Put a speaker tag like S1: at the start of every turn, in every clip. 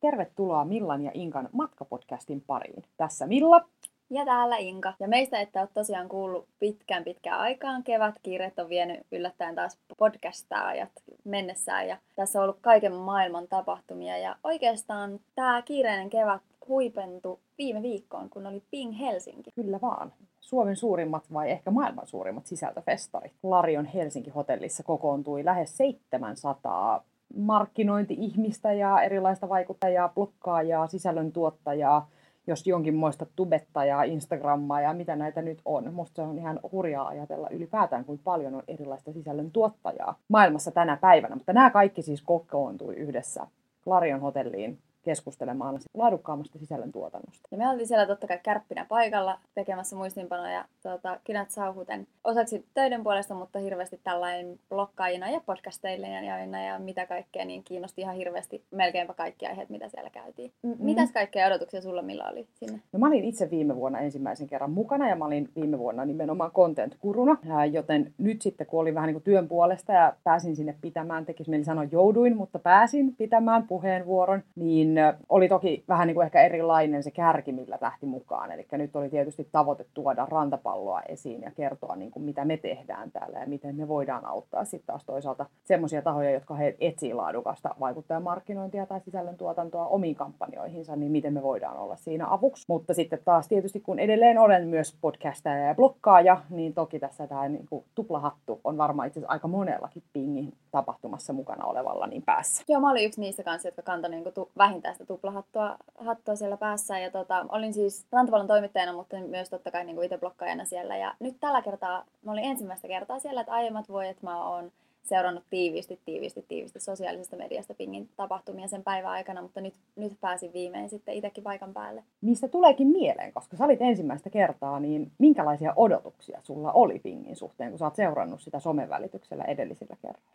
S1: Tervetuloa Millan ja Inkan matkapodcastin pariin. Tässä Milla.
S2: Ja täällä Inka. Ja meistä ette ole tosiaan kuullut pitkään pitkään aikaan. Kevätkiiret on vienyt yllättäen taas podcastaajat mennessään. Ja tässä on ollut kaiken maailman tapahtumia. Ja oikeastaan tämä kiireinen kevät huipentui viime viikkoon, kun oli Ping Helsinki.
S1: Kyllä vaan. Suomen suurimmat vai ehkä maailman suurimmat sisältöfestarit. Larion Helsinki-hotellissa kokoontui lähes 700 markkinointi-ihmistä ja erilaista vaikuttajaa, blokkaajaa, sisällöntuottajaa, jos jonkinmoista tubettajaa, Instagrammaa ja mitä näitä nyt on. Musta se on ihan hurjaa ajatella ylipäätään, kuin paljon on erilaista sisällön tuottajaa maailmassa tänä päivänä. Mutta nämä kaikki siis kokoontui yhdessä Larion hotelliin keskustelemaan laadukkaammasta sisällöntuotannosta.
S2: Ja me oltiin siellä totta kai kärppinä paikalla tekemässä muistiinpanoja tuota, kynät sauhuten osaksi töiden puolesta, mutta hirveästi tällainen blokkaajina ja podcasteilijana ja mitä kaikkea, niin kiinnosti ihan hirveästi melkeinpä kaikki aiheet, mitä siellä käytiin. M- mm. Mitäs kaikkea odotuksia sulla millä oli sinne?
S1: No mä olin itse viime vuonna ensimmäisen kerran mukana ja mä olin viime vuonna nimenomaan content-kuruna, joten nyt sitten kun olin vähän niin kuin työn puolesta ja pääsin sinne pitämään, tekisi mieli sanoa jouduin, mutta pääsin pitämään puheenvuoron, niin niin oli toki vähän niin kuin ehkä erilainen se kärki, millä lähti mukaan. Eli nyt oli tietysti tavoite tuoda rantapalloa esiin ja kertoa, niin kuin mitä me tehdään täällä ja miten me voidaan auttaa sitten taas toisaalta semmoisia tahoja, jotka he etsii laadukasta vaikuttajamarkkinointia tai sisällöntuotantoa omiin kampanjoihinsa, niin miten me voidaan olla siinä avuksi. Mutta sitten taas tietysti, kun edelleen olen myös podcastaja ja blokkaaja, niin toki tässä tämä niin kuin tuplahattu on varmaan itse asiassa aika monellakin pingin tapahtumassa mukana olevalla niin päässä.
S2: Joo, mä olin yksi niistä kanssa, jotka kantoi niin tu- vähintään sitä tuplahattua hattua siellä päässä. Ja tota, olin siis rantapallon toimittajana, mutta myös totta kai niin itse blokkaajana siellä. Ja nyt tällä kertaa, mä olin ensimmäistä kertaa siellä, että aiemmat vuodet mä oon seurannut tiiviisti, tiiviisti, tiiviisti sosiaalisesta mediasta Pingin tapahtumia sen päivän aikana, mutta nyt, nyt pääsin viimein sitten itsekin paikan päälle.
S1: Mistä tuleekin mieleen, koska sä olit ensimmäistä kertaa, niin minkälaisia odotuksia sulla oli Pingin suhteen, kun sä oot seurannut sitä somen välityksellä edellisillä kerralla?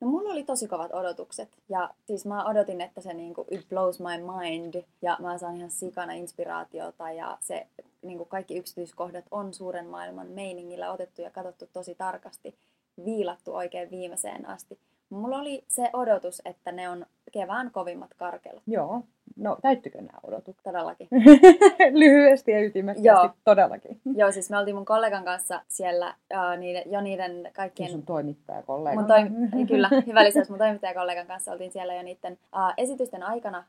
S2: No mulla oli tosi kovat odotukset. Ja siis mä odotin, että se niinku, it blows my mind. Ja mä saan ihan sikana inspiraatiota. Ja se niinku, kaikki yksityiskohdat on suuren maailman meiningillä otettu ja katsottu tosi tarkasti. Viilattu oikein viimeiseen asti. Mulla oli se odotus, että ne on kevään kovimmat karkelut.
S1: Joo. No, täyttykö nämä odotukset?
S2: Todellakin.
S1: Lyhyesti ja ytimekkäästi, Joo. todellakin.
S2: Joo, siis me oltiin mun kollegan kanssa siellä uh, niiden, jo niiden kaikkien...
S1: Sun toimittajakollegan.
S2: Mun toim... Kyllä, hyvä lisäys. Mun toimittajakollegan kanssa oltiin siellä jo niiden uh, esitysten aikana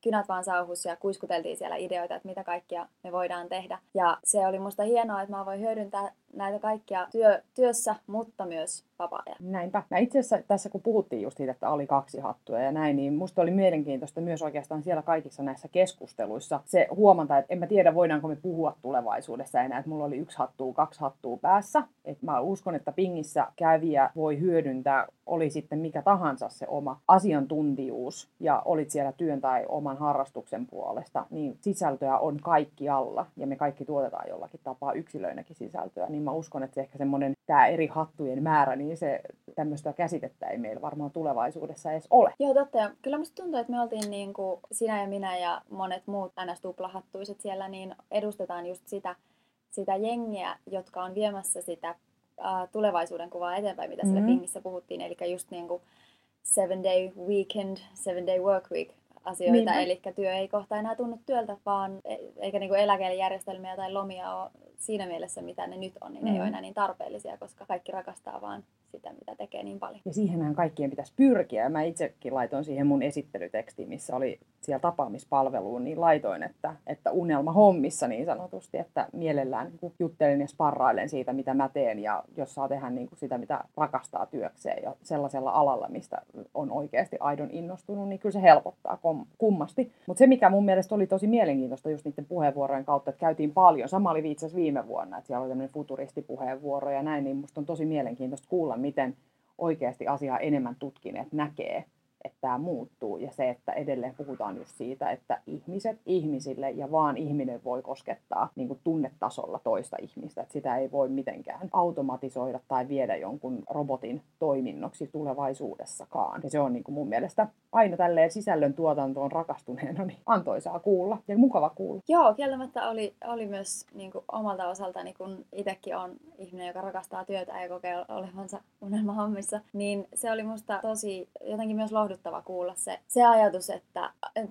S2: kynät vaan sauhus ja kuiskuteltiin siellä ideoita, että mitä kaikkia me voidaan tehdä. Ja se oli musta hienoa, että mä voin hyödyntää näitä kaikkia työ, työssä, mutta myös vapaa-ajan.
S1: Näinpä. Mä itse asiassa tässä kun puhuttiin just siitä, että oli kaksi hattua ja näin, niin musta oli mielenkiintoista myös oikeastaan siellä kaikissa näissä keskusteluissa se huomata, että en mä tiedä voidaanko me puhua tulevaisuudessa enää, että mulla oli yksi hattu, kaksi hattua päässä. Et mä uskon, että pingissä kävijä voi hyödyntää, oli sitten mikä tahansa se oma asiantuntijuus ja olit siellä työn tai oman harrastuksen puolesta, niin sisältöä on kaikki alla ja me kaikki tuotetaan jollakin tapaa yksilöinäkin sisältöä, niin mä uskon, että se ehkä semmoinen tämä eri hattujen määrä, niin se tämmöistä käsitettä ei meillä varmaan tulevaisuudessa edes ole.
S2: Joo, totta. Ja kyllä musta tuntuu, että me oltiin niin kuin sinä ja minä ja monet muut ns. tuplahattuiset siellä, niin edustetaan just sitä, sitä jengiä, jotka on viemässä sitä uh, tulevaisuuden kuvaa eteenpäin, mitä mm-hmm. siellä Pingissä puhuttiin. Eli just niin kuin seven day weekend, seven day work week asioita, niin. eli työ ei kohta enää tunnu työltä, vaan e, eikä niinku eläkejärjestelmiä tai lomia ole siinä mielessä, mitä ne nyt on, niin mm. ne ei ole enää niin tarpeellisia, koska kaikki rakastaa vaan sitä, mitä tekee niin paljon.
S1: Ja siihenhän kaikkien pitäisi pyrkiä. Mä itsekin laitoin siihen mun esittelytekstiin, missä oli siellä tapaamispalveluun, niin laitoin, että, että unelma hommissa niin sanotusti, että mielellään niin juttelen ja sparrailen siitä, mitä mä teen ja jos saa tehdä niin kuin sitä, mitä rakastaa työkseen ja sellaisella alalla, mistä on oikeasti aidon innostunut, niin kyllä se helpottaa kummasti. Mutta se, mikä mun mielestä oli tosi mielenkiintoista just niiden puheenvuorojen kautta, että käytiin paljon, sama oli itse viime vuonna, että siellä oli tämmöinen futuristipuheenvuoro ja näin, niin musta on tosi mielenkiintoista kuulla, miten oikeasti asiaa enemmän tutkineet näkee että tämä muuttuu ja se, että edelleen puhutaan just siitä, että ihmiset ihmisille ja vaan ihminen voi koskettaa niin kuin tunnetasolla toista ihmistä. Että sitä ei voi mitenkään automatisoida tai viedä jonkun robotin toiminnoksi tulevaisuudessakaan. Ja se on niin kuin mun mielestä aina tälleen sisällön tuotantoon rakastuneena niin antoisaa kuulla ja mukava kuulla.
S2: Joo, kieltämättä oli, oli myös niin kuin omalta osaltani, kun itsekin on ihminen, joka rakastaa työtä ja kokee olevansa unelmahommissa, niin se oli musta tosi jotenkin myös lohdullista lohduttava kuulla se, se ajatus, että,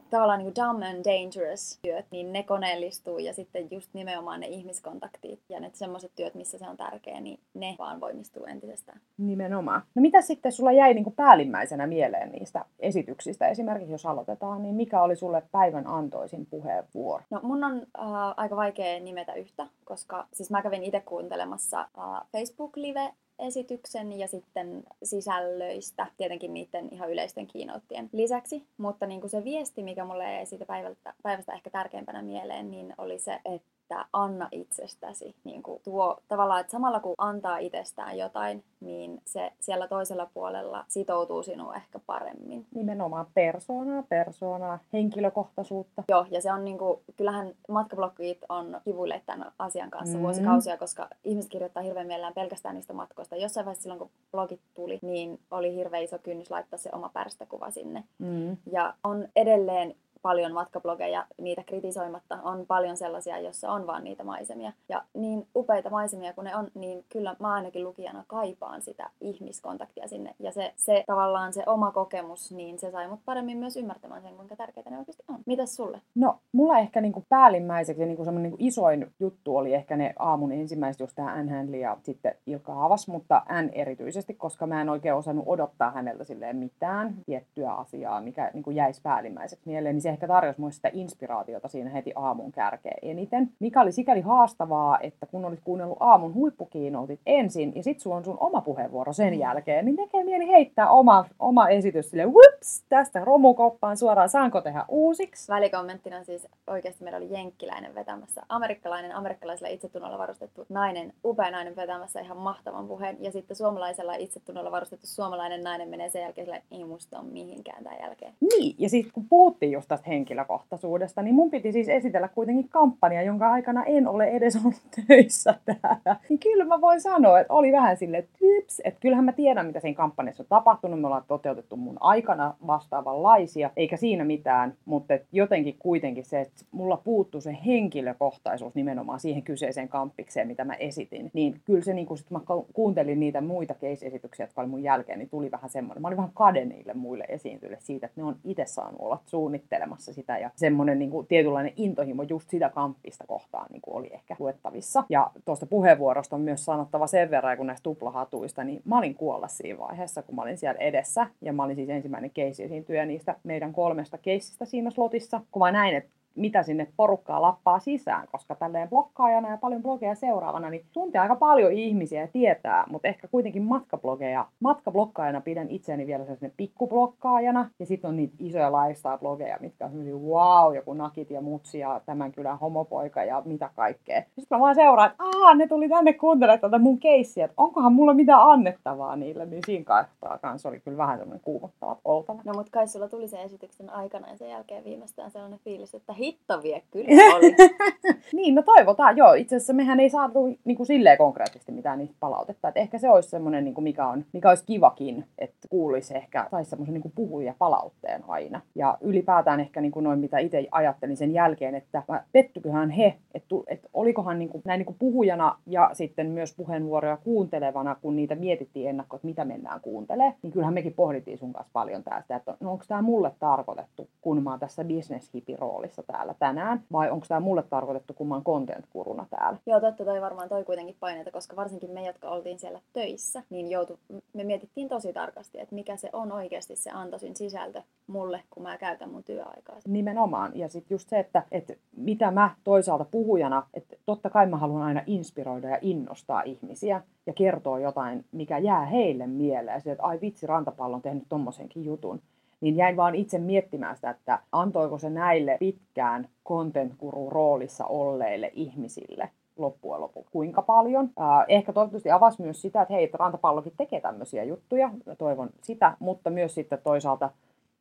S2: tavallaan niin kuin dumb and dangerous työt, niin ne koneellistuu ja sitten just nimenomaan ne ihmiskontaktit ja ne semmoiset työt, missä se on tärkeä, niin ne vaan voimistuu entisestään.
S1: Nimenomaan. No mitä sitten sulla jäi niin kuin päällimmäisenä mieleen niistä esityksistä? Esimerkiksi jos aloitetaan, niin mikä oli sulle päivän antoisin puheenvuoro?
S2: No mun on äh, aika vaikea nimetä yhtä, koska siis mä kävin itse kuuntelemassa äh, Facebook-live esityksen ja sitten sisällöistä, tietenkin niiden ihan yleisten kiinouttien lisäksi. Mutta niin kuin se viesti, mikä mulle jäi siitä päivästä, päivästä ehkä tärkeimpänä mieleen, niin oli se, että että anna itsestäsi. Niin kuin tuo, tavallaan, että samalla kun antaa itsestään jotain, niin se siellä toisella puolella sitoutuu sinuun ehkä paremmin.
S1: Nimenomaan persoonaa, persoonaa, henkilökohtaisuutta.
S2: Joo, ja se on niin kuin, kyllähän matkablogit on kivuille tämän asian kanssa mm. vuosikausia, koska ihmiset kirjoittaa hirveän mielellään pelkästään niistä matkoista. Jossain vaiheessa silloin, kun blogit tuli, niin oli hirveän iso kynnys laittaa se oma pärstäkuva sinne. Mm. Ja on edelleen paljon matkablogeja, niitä kritisoimatta. On paljon sellaisia, joissa on vaan niitä maisemia. Ja niin upeita maisemia kuin ne on, niin kyllä mä ainakin lukijana kaipaan sitä ihmiskontaktia sinne. Ja se, se tavallaan se oma kokemus, niin se sai mut paremmin myös ymmärtämään sen, kuinka tärkeää ne oikeasti on. Mitäs sulle?
S1: No, mulla ehkä niinku päällimmäiseksi niinku semmoinen niinku isoin juttu oli ehkä ne aamun ensimmäiset, just tämä Anne ja sitten Ilkka Havas, mutta N erityisesti, koska mä en oikein osannut odottaa häneltä silleen mitään tiettyä asiaa, mikä niinku jäisi päällimmäiseksi mieleen, niin se ehkä tarjosi mulle sitä inspiraatiota siinä heti aamun kärkeen eniten. Mikä oli sikäli haastavaa, että kun olit kuunnellut aamun huippukiinoutit ensin ja sitten sulla on sun oma puheenvuoro sen mm. jälkeen, niin tekee mieli heittää oma, oma esitys sille whoops, tästä romukoppaan suoraan, saanko tehdä uusiksi?
S2: Välikommenttina siis oikeasti meillä oli jenkkiläinen vetämässä, amerikkalainen, amerikkalaisella itsetunnolla varustettu nainen, upea nainen vetämässä ihan mahtavan puheen ja sitten suomalaisella itsetunnolla varustettu suomalainen nainen menee sen jälkeen sille, ei musta ole mihinkään tämän jälkeen.
S1: Niin, ja sitten kun puhuttiin just tästä henkilökohtaisuudesta, niin mun piti siis esitellä kuitenkin kampanja, jonka aikana en ole edes ollut töissä täällä. Niin kyllä mä voin sanoa, että oli vähän silleen typs, että kyllähän mä tiedän, mitä siinä kampanjassa on tapahtunut. Me ollaan toteutettu mun aikana vastaavanlaisia, eikä siinä mitään, mutta jotenkin kuitenkin se, että mulla puuttuu se henkilökohtaisuus nimenomaan siihen kyseiseen kamppikseen, mitä mä esitin. Niin kyllä se, niin kun sit mä kuuntelin niitä muita case-esityksiä, jotka oli mun jälkeen, niin tuli vähän semmoinen. Mä olin vähän kade niille muille esiintyjille siitä, että ne on itse saanut olla suunnittelemassa luemassa sitä ja semmoinen niin kuin, tietynlainen intohimo just sitä kamppista kohtaan niin kuin oli ehkä luettavissa. Ja tuosta puheenvuorosta on myös sanottava sen verran, kun näistä tuplahatuista, niin mä olin kuolla siinä vaiheessa, kun mä olin siellä edessä ja mä olin siis ensimmäinen keissi esiintyjä niistä meidän kolmesta keissistä siinä slotissa, kun mä näin, että mitä sinne porukkaa lappaa sisään, koska tälleen blokkaajana ja paljon blogeja seuraavana, niin tuntee aika paljon ihmisiä ja tietää, mutta ehkä kuitenkin matkablogeja. Matkablokkaajana pidän itseäni vielä sellaisen pikkublokkaajana, ja sitten on niitä isoja lifestyle-blogeja, mitkä on hyvin wow, joku nakit ja mutsi ja tämän kylän homopoika ja mitä kaikkea. Sitten mä vaan seuraan, että aah, ne tuli tänne kuuntelemaan tätä mun keissiä, että onkohan mulla mitään annettavaa niille, niin siinä kahtaa kanssa oli kyllä vähän semmoinen kuumottava oltava.
S2: No mutta kai sulla tuli sen esityksen aikana ja sen jälkeen viimeistään sellainen fiilis, että hitto vie, kyllä oli.
S1: niin, no toivotaan, joo. Itse asiassa mehän ei saatu niin kuin silleen konkreettisesti mitään niistä palautetta. Et ehkä se olisi semmoinen, niin kuin mikä, on, mikä olisi kivakin, että kuulisi ehkä, tai semmoisen niin puhuja palautteen aina. Ja ylipäätään ehkä niin kuin noin, mitä itse ajattelin sen jälkeen, että pettyköhän he, että, että olikohan niin kuin, näin niin kuin puhujana ja sitten myös puheenvuoroja kuuntelevana, kun niitä mietittiin ennakkoon, että mitä mennään kuuntelemaan, niin kyllähän mekin pohdittiin sun kanssa paljon tästä, että no, onko tämä mulle tarkoitettu, kun mä oon tässä business roolissa täällä tänään, vai onko tämä mulle tarkoitettu, kun mä oon content-kuruna täällä?
S2: Joo, totta, toi varmaan toi kuitenkin paineita, koska varsinkin me, jotka oltiin siellä töissä, niin joutu, me mietittiin tosi tarkasti, että mikä se on oikeasti se antoisin sisältö mulle, kun mä käytän mun työaikaa.
S1: Nimenomaan, ja sitten just se, että, että mitä mä toisaalta puhujana, että totta kai mä haluan aina inspiroida ja innostaa ihmisiä ja kertoa jotain, mikä jää heille mieleen. Se, että ai vitsi, rantapallo on tehnyt tommosenkin jutun niin jäin vaan itse miettimään sitä, että antoiko se näille pitkään content roolissa olleille ihmisille loppujen lopuksi kuinka paljon. Ehkä toivottavasti avasi myös sitä, että hei, rantapallokin tekee tämmöisiä juttuja, mä toivon sitä, mutta myös sitten toisaalta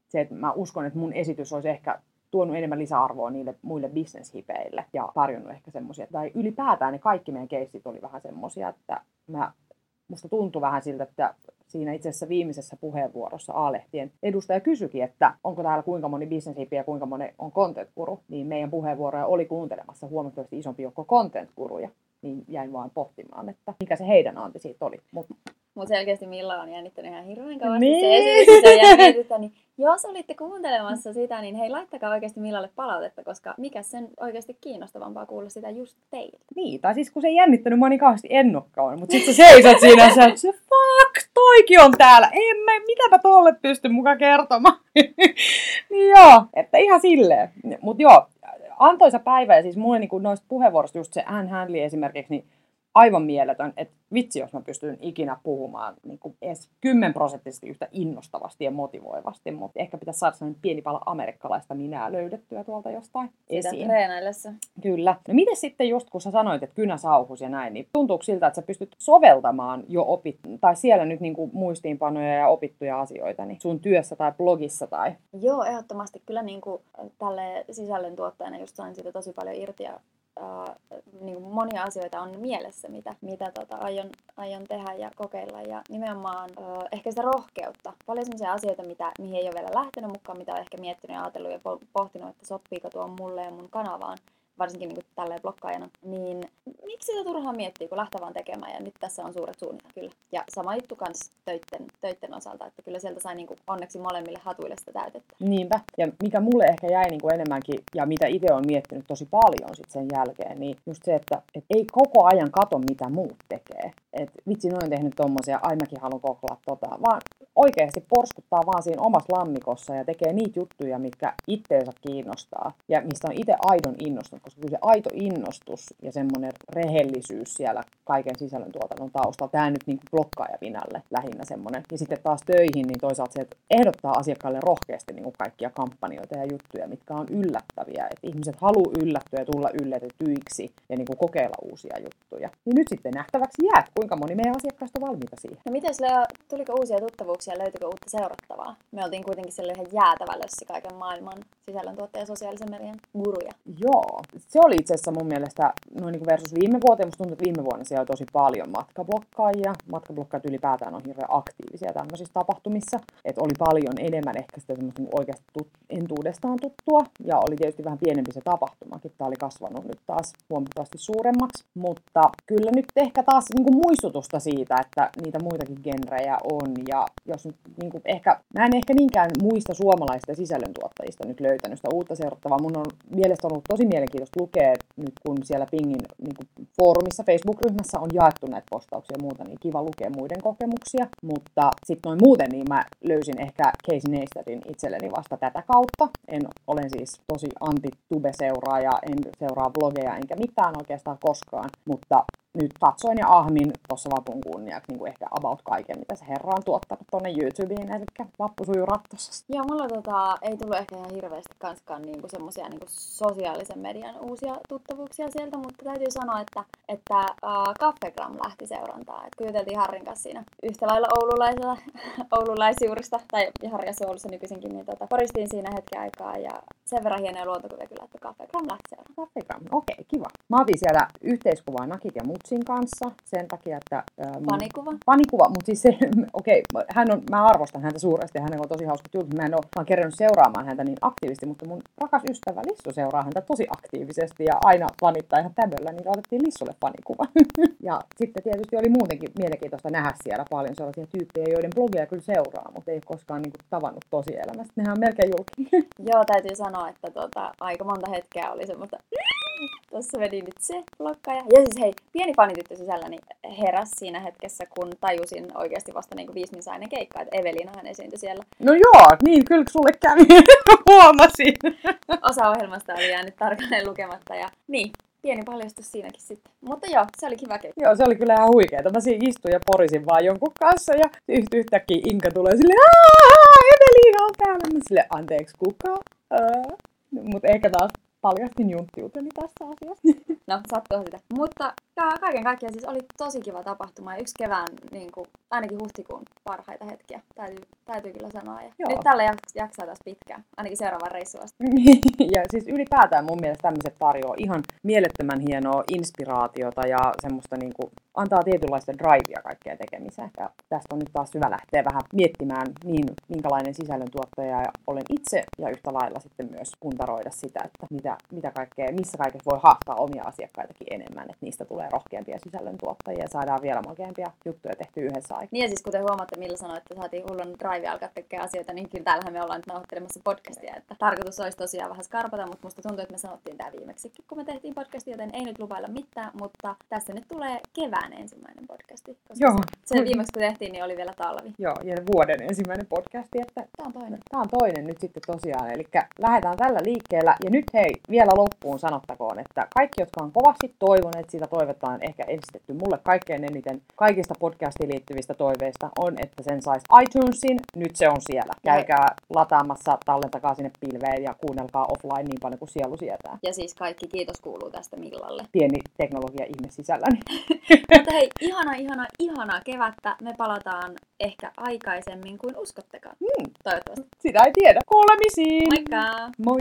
S1: se, että mä uskon, että mun esitys olisi ehkä tuonut enemmän lisäarvoa niille muille bisneshipeille ja tarjonnut ehkä semmoisia, tai ylipäätään ne kaikki meidän keissit oli vähän semmoisia, että mä, musta tuntui vähän siltä, että siinä itse asiassa viimeisessä puheenvuorossa A-lehtien edustaja kysyikin, että onko täällä kuinka moni bisneshipi ja kuinka moni on content-guru, niin meidän puheenvuoroja oli kuuntelemassa huomattavasti isompi joukko content-guruja, niin jäin vaan pohtimaan, että mikä se heidän anti siitä oli. Mut
S2: Mutta selkeästi Milla on jännittänyt ihan hirveän kovasti
S1: Niin.
S2: se esitys ja niin jos olitte kuuntelemassa sitä, niin hei laittakaa oikeasti Millalle palautetta, koska mikä sen oikeasti kiinnostavampaa kuulla sitä just teiltä.
S1: Niin, tai siis kun se ei jännittänyt mua niin kauheasti ennokkaan, mutta sitten sä seisot siinä sä, se fuck, toikin on täällä, en mä, mitäpä tolle pysty mukaan kertomaan. niin joo, että ihan silleen. Mutta joo, antoisa päivä ja siis mulle niinku noista puheenvuoroista just se Anne Handley esimerkiksi, niin aivan mieletön, että vitsi jos mä pystyn ikinä puhumaan niin kuin edes 10 prosenttisesti yhtä innostavasti ja motivoivasti, mutta ehkä pitäisi saada sellainen pieni pala amerikkalaista minää löydettyä tuolta jostain
S2: Sitä
S1: esiin.
S2: treenaillessa.
S1: Kyllä. No miten sitten just kun sä sanoit, että kynä sauhus ja näin, niin tuntuuko siltä, että sä pystyt soveltamaan jo opit, tai siellä nyt niin kuin muistiinpanoja ja opittuja asioita niin sun työssä tai blogissa tai...
S2: Joo, ehdottomasti. Kyllä niin kuin, tälle sisällöntuottajana just sain siitä tosi paljon irti ja äh, niin monia asioita on mielessä, mitä, mitä tota, aion, aion tehdä ja kokeilla. Ja nimenomaan äh, ehkä sitä rohkeutta. Paljon sellaisia asioita, mitä, mihin ei ole vielä lähtenyt mukaan, mitä on ehkä miettinyt ja ajatellut ja po- pohtinut, että sopiiko tuo mulle ja mun kanavaan varsinkin niin tälleen blokkaajana, niin miksi sitä turhaan miettii, kun lähtee vaan tekemään, ja nyt tässä on suuret suunnitelmat, kyllä. Ja sama juttu kans töitten, töitten osalta, että kyllä sieltä sai niin kuin onneksi molemmille hatuille sitä täytettä.
S1: Niinpä. Ja mikä mulle ehkä jäi niin kuin enemmänkin, ja mitä itse on miettinyt tosi paljon sit sen jälkeen, niin just se, että et ei koko ajan kato, mitä muut tekee. Et vitsi, noin on tehnyt tommosia, ai mäkin haluan kokeilla tota, vaan oikeasti porskuttaa vaan siinä omassa lammikossa ja tekee niitä juttuja, mitkä itteensä kiinnostaa ja mistä on itse aidon innostunut, koska kyllä se aito innostus ja semmoinen rehellisyys siellä kaiken sisällöntuotannon taustalla, tämä nyt niin blokkaaja Vinälle lähinnä semmoinen. Ja sitten taas töihin, niin toisaalta se, että ehdottaa asiakkaille rohkeasti niin kuin kaikkia kampanjoita ja juttuja, mitkä on yllättäviä, että ihmiset haluaa yllättyä ja tulla yllätetyiksi ja niin kuin kokeilla uusia juttuja. Niin nyt sitten nähtäväksi jää, kuinka moni meidän asiakkaista on valmiita siihen.
S2: No miten Lea, tuliko uusia tuttavuuksia, löytyykö uutta seurattavaa? Me oltiin kuitenkin sille ihan jäätävä lössi kaiken maailman sisällöntuottaja ja sosiaalisen median guruja.
S1: Joo, se oli itse asiassa mun mielestä noin niin versus viime vuoteen. Musta tuntuu, että viime vuonna siellä oli tosi paljon matkablokkaajia. Matkablokkaajat ylipäätään on hirveän aktiivisia tämmöisissä tapahtumissa. Et oli paljon enemmän ehkä sitä semmoista niin oikeasti tut, entuudestaan tuttua. Ja oli tietysti vähän pienempi se tapahtumakin. Tämä oli kasvanut nyt taas huomattavasti suuremmaksi. Mutta kyllä nyt ehkä taas niin kuin muistutusta siitä, että niitä muitakin genrejä on. Ja jos nyt niin kuin ehkä, mä en ehkä niinkään muista suomalaisista sisällöntuottajista nyt löytänyt sitä uutta seurattavaa. Mun on mielestäni ollut tosi mielenkiintoista lukea nyt, kun siellä Pingin niin kuin foorumissa, Facebook-ryhmässä on jaettu näitä postauksia ja muuta, niin kiva lukea muiden kokemuksia. Mutta sitten noin muuten, niin mä löysin ehkä Casey Neistattin itselleni vasta tätä kautta. En olen siis tosi anti-tube-seuraaja, en seuraa blogeja enkä mitään oikeastaan koskaan, mutta nyt katsoin ja ahmin tuossa vapun kunniaksi niin ehkä about kaiken, mitä se herra on tuottanut tonne YouTubeen, eli vappu sujuu rattossa.
S2: Joo, mulla tota, ei tullut ehkä ihan hirveästi kanskaan niinku semmosia niinku sosiaalisen median uusia tuttavuuksia sieltä, mutta täytyy sanoa, että, että uh, Caffegram lähti seurantaa. Et kun juteltiin Harrin kanssa siinä yhtä lailla oululaisella, oululaisjuurista, tai Harri asuu Oulussa nykyisinkin, niin tota, koristiin siinä hetken aikaa ja sen verran hienoja luontokuvia kyllä, että Caffegram lähti seuraamaan.
S1: Caffegram, okei, okay. Mä otin siellä yhteiskuvaa Nakit ja Mutsin kanssa sen takia, että... Äh, mun...
S2: Fanikuva?
S1: Fanikuva, mutta siis se, okei, okay, hän on, mä arvostan häntä suuresti ja hänellä on tosi hauskat jutut. Mä en ole vaan kerännyt seuraamaan häntä niin aktiivisesti, mutta mun rakas ystävä Lissu seuraa häntä tosi aktiivisesti ja aina fanittaa ihan tämmöllä, niin otettiin Lissulle fanikuva. ja sitten tietysti oli muutenkin mielenkiintoista nähdä siellä paljon sellaisia tyyppejä, joiden blogia kyllä seuraa, mutta ei ole koskaan niin kuin, tavannut tosielämästä. Nehän on melkein julki.
S2: Joo, täytyy sanoa, että tota, aika monta hetkeä oli semmoista Tuossa meni nyt se blokkaaja. Ja siis hei, pieni fanityttö sisälläni heräs siinä hetkessä, kun tajusin oikeasti vasta niin viisimisainen keikka, että Evelinahan esiintyi siellä.
S1: No joo, niin kyllä sulle kävi. Huomasin.
S2: Osa ohjelmasta oli jäänyt tarkalleen lukematta ja niin, pieni paljastus siinäkin sitten. Mutta joo, se oli kiva keikka.
S1: Joo, se oli kyllä ihan huikeeta. Mä siinä istuin ja porisin vaan jonkun kanssa ja yht, yhtäkkiä Inka tulee sille aah, Evelina on täällä. Mä sille, anteeksi, kuka? Mutta ehkä taas paljastin junttiuteni tässä asiassa.
S2: No, sattuu sitä. Mutta ka- kaiken kaikkiaan siis oli tosi kiva tapahtuma ja yksi kevään, niin kuin, ainakin huhtikuun parhaita hetkiä, täytyy, täytyy kyllä sanoa. Ja
S1: Joo.
S2: nyt tällä jak- jaksaa taas pitkään, ainakin seuraavan reissuun asti.
S1: ja siis ylipäätään mun mielestä tämmöiset tarjoaa ihan mielettömän hienoa inspiraatiota ja semmoista niinku antaa tietynlaista drivea kaikkeen tekemiseen. Ja tästä on nyt taas hyvä lähteä vähän miettimään, niin, minkälainen sisällöntuottaja olen itse ja yhtä lailla sitten myös puntaroida sitä, että mitä, mitä kaikkea, missä kaikessa voi haastaa omia asiakkaitakin enemmän, että niistä tulee rohkeampia sisällöntuottajia ja saadaan vielä makeampia juttuja tehty yhdessä aikaa.
S2: Niin ja siis kuten huomaatte, millä sanoit, että saatiin hullun drive alkaa tekemään asioita, niin kyllä täällähän me ollaan nyt nauhoittelemassa podcastia, että tarkoitus olisi tosiaan vähän skarpata, mutta musta tuntuu, että me sanottiin tämä viimeksikin, kun me tehtiin podcastia, joten ei nyt lupailla mitään, mutta tässä nyt tulee kevään ensimmäinen podcasti. Koska
S1: Joo.
S2: Se, se viimeksi kun tehtiin, niin oli vielä talvi.
S1: Joo, ja vuoden ensimmäinen podcasti, että
S2: Tämä on toinen.
S1: Tämä on toinen nyt sitten tosiaan, eli lähdetään tällä liikkeellä. Ja nyt hei, vielä loppuun sanottakoon, että kaikki, jotka on kovasti toivoneet, sitä toivotaan ehkä esitetty mulle kaikkein eniten kaikista podcastiin liittyvistä toiveista, on, että sen saisi iTunesin. Nyt se on siellä. Käykää lataamassa, tallentakaa sinne pilveen ja kuunnelkaa offline niin paljon kuin sielu sietää.
S2: Ja siis kaikki kiitos kuuluu tästä Millalle.
S1: Pieni teknologia ihme sisälläni.
S2: Mutta hei, ihana, ihana, ihana kevättä. Me palataan ehkä aikaisemmin kuin uskottekaan.
S1: Hmm,
S2: Toivottavasti.
S1: sitä ei tiedä. Kuulemisiin!
S2: Moikka!
S1: Moi!